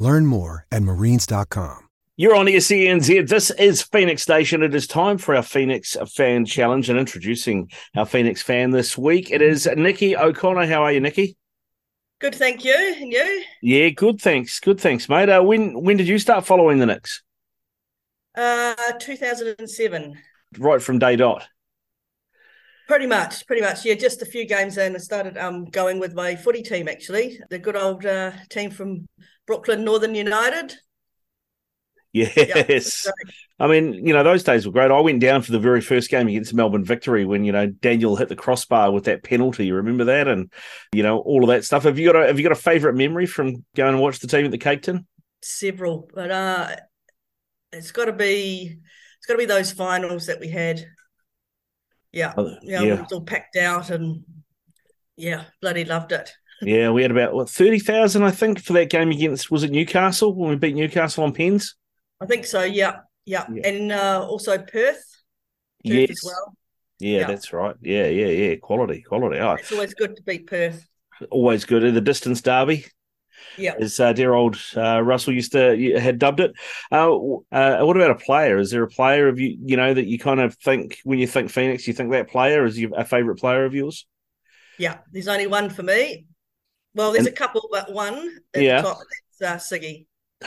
Learn more at marines.com. You're on SENZ. This is Phoenix Station. It is time for our Phoenix Fan Challenge and introducing our Phoenix fan this week. It is Nikki O'Connor. How are you, Nikki? Good, thank you. And you? Yeah, good. Thanks. Good. Thanks, mate. Uh, when when did you start following the Nix? Uh, 2007. Right from day dot. Pretty much, pretty much. Yeah, just a few games in. I started um going with my footy team actually, the good old uh, team from Brooklyn Northern United. Yes. I mean, you know, those days were great. I went down for the very first game against Melbourne Victory when, you know, Daniel hit the crossbar with that penalty. You remember that? And, you know, all of that stuff. Have you got a have you got a favourite memory from going and watch the team at the Cake Tin? Several. But uh it's gotta be it's gotta be those finals that we had. Yeah. Oh, yeah. yeah. It was all packed out and yeah, bloody loved it. Yeah, we had about what thirty thousand, I think, for that game against was it Newcastle when we beat Newcastle on pens? I think so. Yeah, yeah, yeah. and uh, also Perth, Perth yes. as well. Yeah, yeah, that's right. Yeah, yeah, yeah. Quality, quality. Oh. It's always good to beat Perth. Always good. In the distance derby. Yeah, as uh, dear old uh, Russell used to had dubbed it. Uh, uh, what about a player? Is there a player of you you know that you kind of think when you think Phoenix, you think that player is you a favorite player of yours? Yeah, there's only one for me. Well, there's and, a couple, but one at yeah. the top. That's uh, Siggy.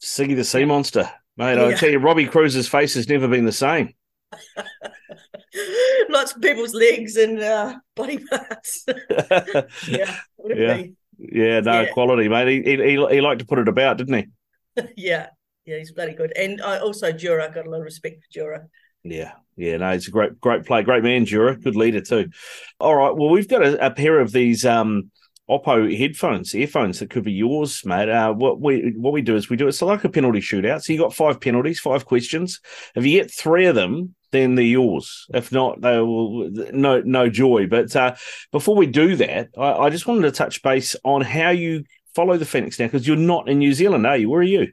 Siggy the Sea Monster, mate. I tell you, Robbie Kruse's face has never been the same. Lots of people's legs and uh, body parts. yeah, yeah, yeah. No yeah. quality, mate. He, he he liked to put it about, didn't he? yeah, yeah. He's bloody good, and I also Jura got a lot of respect for Jura. Yeah, yeah, no, he's a great, great play, great man, Jura, good leader too. All right, well, we've got a, a pair of these um, Oppo headphones, earphones that could be yours, mate. Uh, what we what we do is we do it's like a penalty shootout. So you got five penalties, five questions. If you get three of them, then they're yours. If not, they will no no joy. But uh, before we do that, I, I, just wanted to touch base on how you follow the Phoenix now because you're not in New Zealand, are you? Where are you?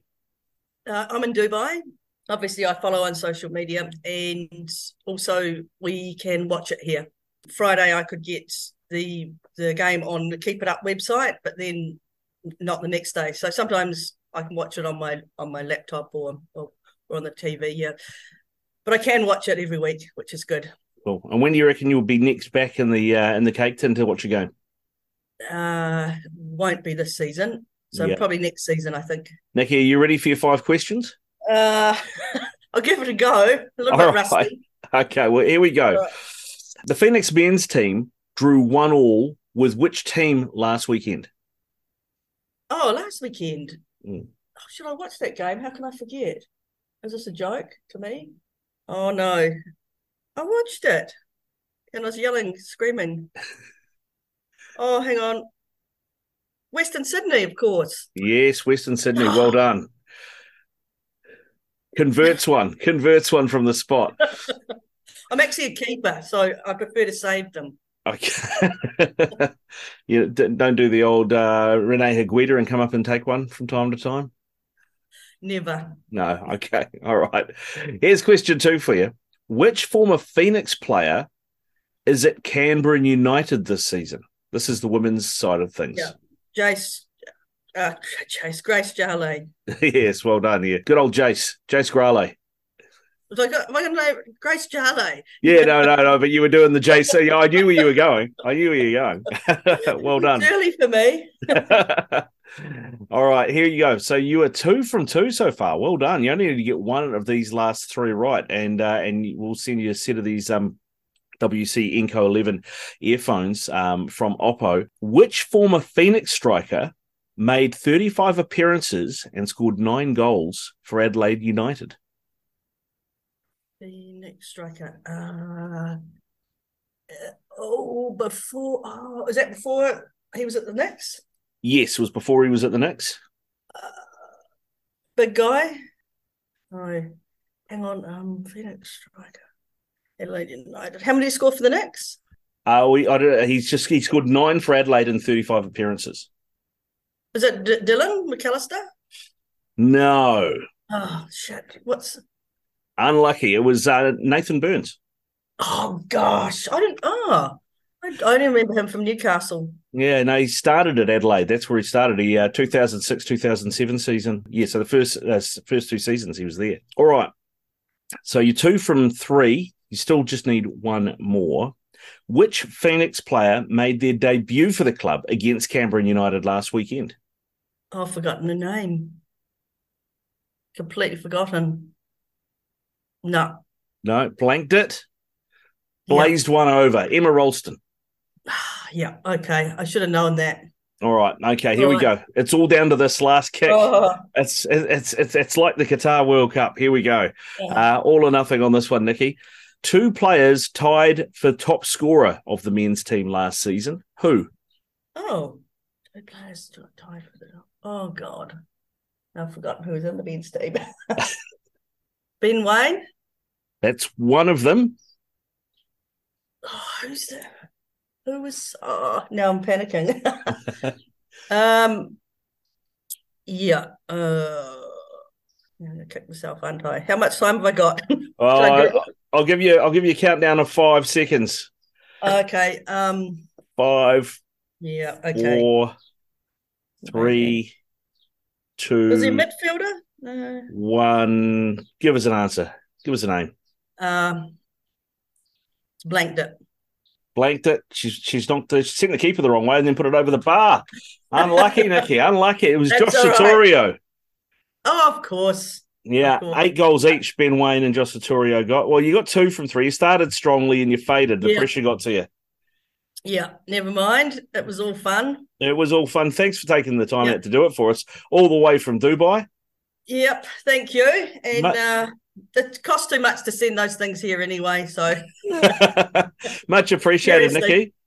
Uh, I'm in Dubai. Obviously, I follow on social media, and also we can watch it here. Friday, I could get the the game on the Keep It Up website, but then not the next day. So sometimes I can watch it on my on my laptop or or, or on the TV. Yeah, but I can watch it every week, which is good. Cool. And when do you reckon you'll be next back in the uh, in the cake tin to watch a game? Uh, won't be this season. So yep. probably next season, I think. Nikki, are you ready for your five questions? Uh, I'll give it a go. A little All bit right. rusty. Okay, well here we go. Right. The Phoenix men's team drew one all with which team last weekend? Oh, last weekend. Mm. Oh, should I watch that game? How can I forget? Is this a joke to me? Oh no, I watched it, and I was yelling, screaming. oh, hang on. Western Sydney, of course. Yes, Western Sydney. Well done. Converts one. Converts one from the spot. I'm actually a keeper, so I prefer to save them. Okay. you don't do the old uh, Rene Higuita and come up and take one from time to time? Never. No. Okay. All right. Here's question two for you. Which former Phoenix player is at Canberra United this season? This is the women's side of things. Yeah. Jace. Uh, Jace Grace Jale. yes, well done. Yeah, good old Jace, Jace Grale. Was I, am I going to know Grace Jale? Yeah, no, no, no. But you were doing the JC. I knew where you were going. I knew where you were going. well done. It's early for me. All right, here you go. So you are two from two so far. Well done. You only need to get one of these last three right, and uh, and we'll send you a set of these um WC Enco 11 earphones um, from Oppo. Which former Phoenix striker made 35 appearances and scored nine goals for Adelaide United? The next striker. Uh, uh, oh, before. Oh, is that before he was at the Nix? Yes, it was before he was at the Nix. Uh, big guy. Oh, hang on. Um, Phoenix striker. Adelaide United. How many did he score for the Nix? Uh, we, I don't, he's just he scored nine for Adelaide in 35 appearances. Was it D- Dylan McAllister? No, Oh shit! What's? Unlucky. It was uh, Nathan Burns. Oh gosh, I didn't. Oh, I, I only remember him from Newcastle. Yeah, no, he started at Adelaide. That's where he started. He uh, 2006 2007 season. Yeah, so the first uh, first two seasons he was there. All right. So you're two from three. You still just need one more. Which Phoenix player made their debut for the club against Canberra United last weekend? Oh, I've forgotten the name. Completely forgotten. No. No, blanked it. Blazed one over. Emma Ralston. Yeah. Okay. I should have known that. All right. Okay, here All we right. go. It's all down to this last kick. Oh, It's it's it's it's like the Qatar World Cup. Here we go. yeah. Uh, all or nothing on this one, Nikki. Two players tied for top scorer of the men's team last season. Who? oh. Two players tied for the. Oh God. I've forgotten who was in the men's team. ben Waine. That's one of them. Oh, who's the? Who was? Oh, now I'm panicking. um. Yeah. Uh. I'm gonna kick myself, aren't I? How much time have I got? Oh, I will give you. I'll give you a countdown of five seconds. okay. Um. Five, Yeah. Okay. four, three, two, Was he a midfielder? No. one. Give us an answer. Give us a name. Um. Blanked it. Blanked it. She's she's knocked. The, she sent the keeper the wrong way and then put it over the bar. Unlucky, Nikki. Unlucky. It was That's Josh all right. Sotirio. Oh, of course. Yeah, Of course. eight goals each. Ben Waine and Josh Sotirio got. Well, you got two from three. You started strongly and you faded. The Yeah. pressure got to you. Yeah. Never mind. It was all fun. It was all fun. Thanks for taking the time Yeah. out to do it for us, all the way from Dubai. Yep. Thank you. And uh, it costs too much to send those things here anyway. So Much appreciated, Seriously. Nikki.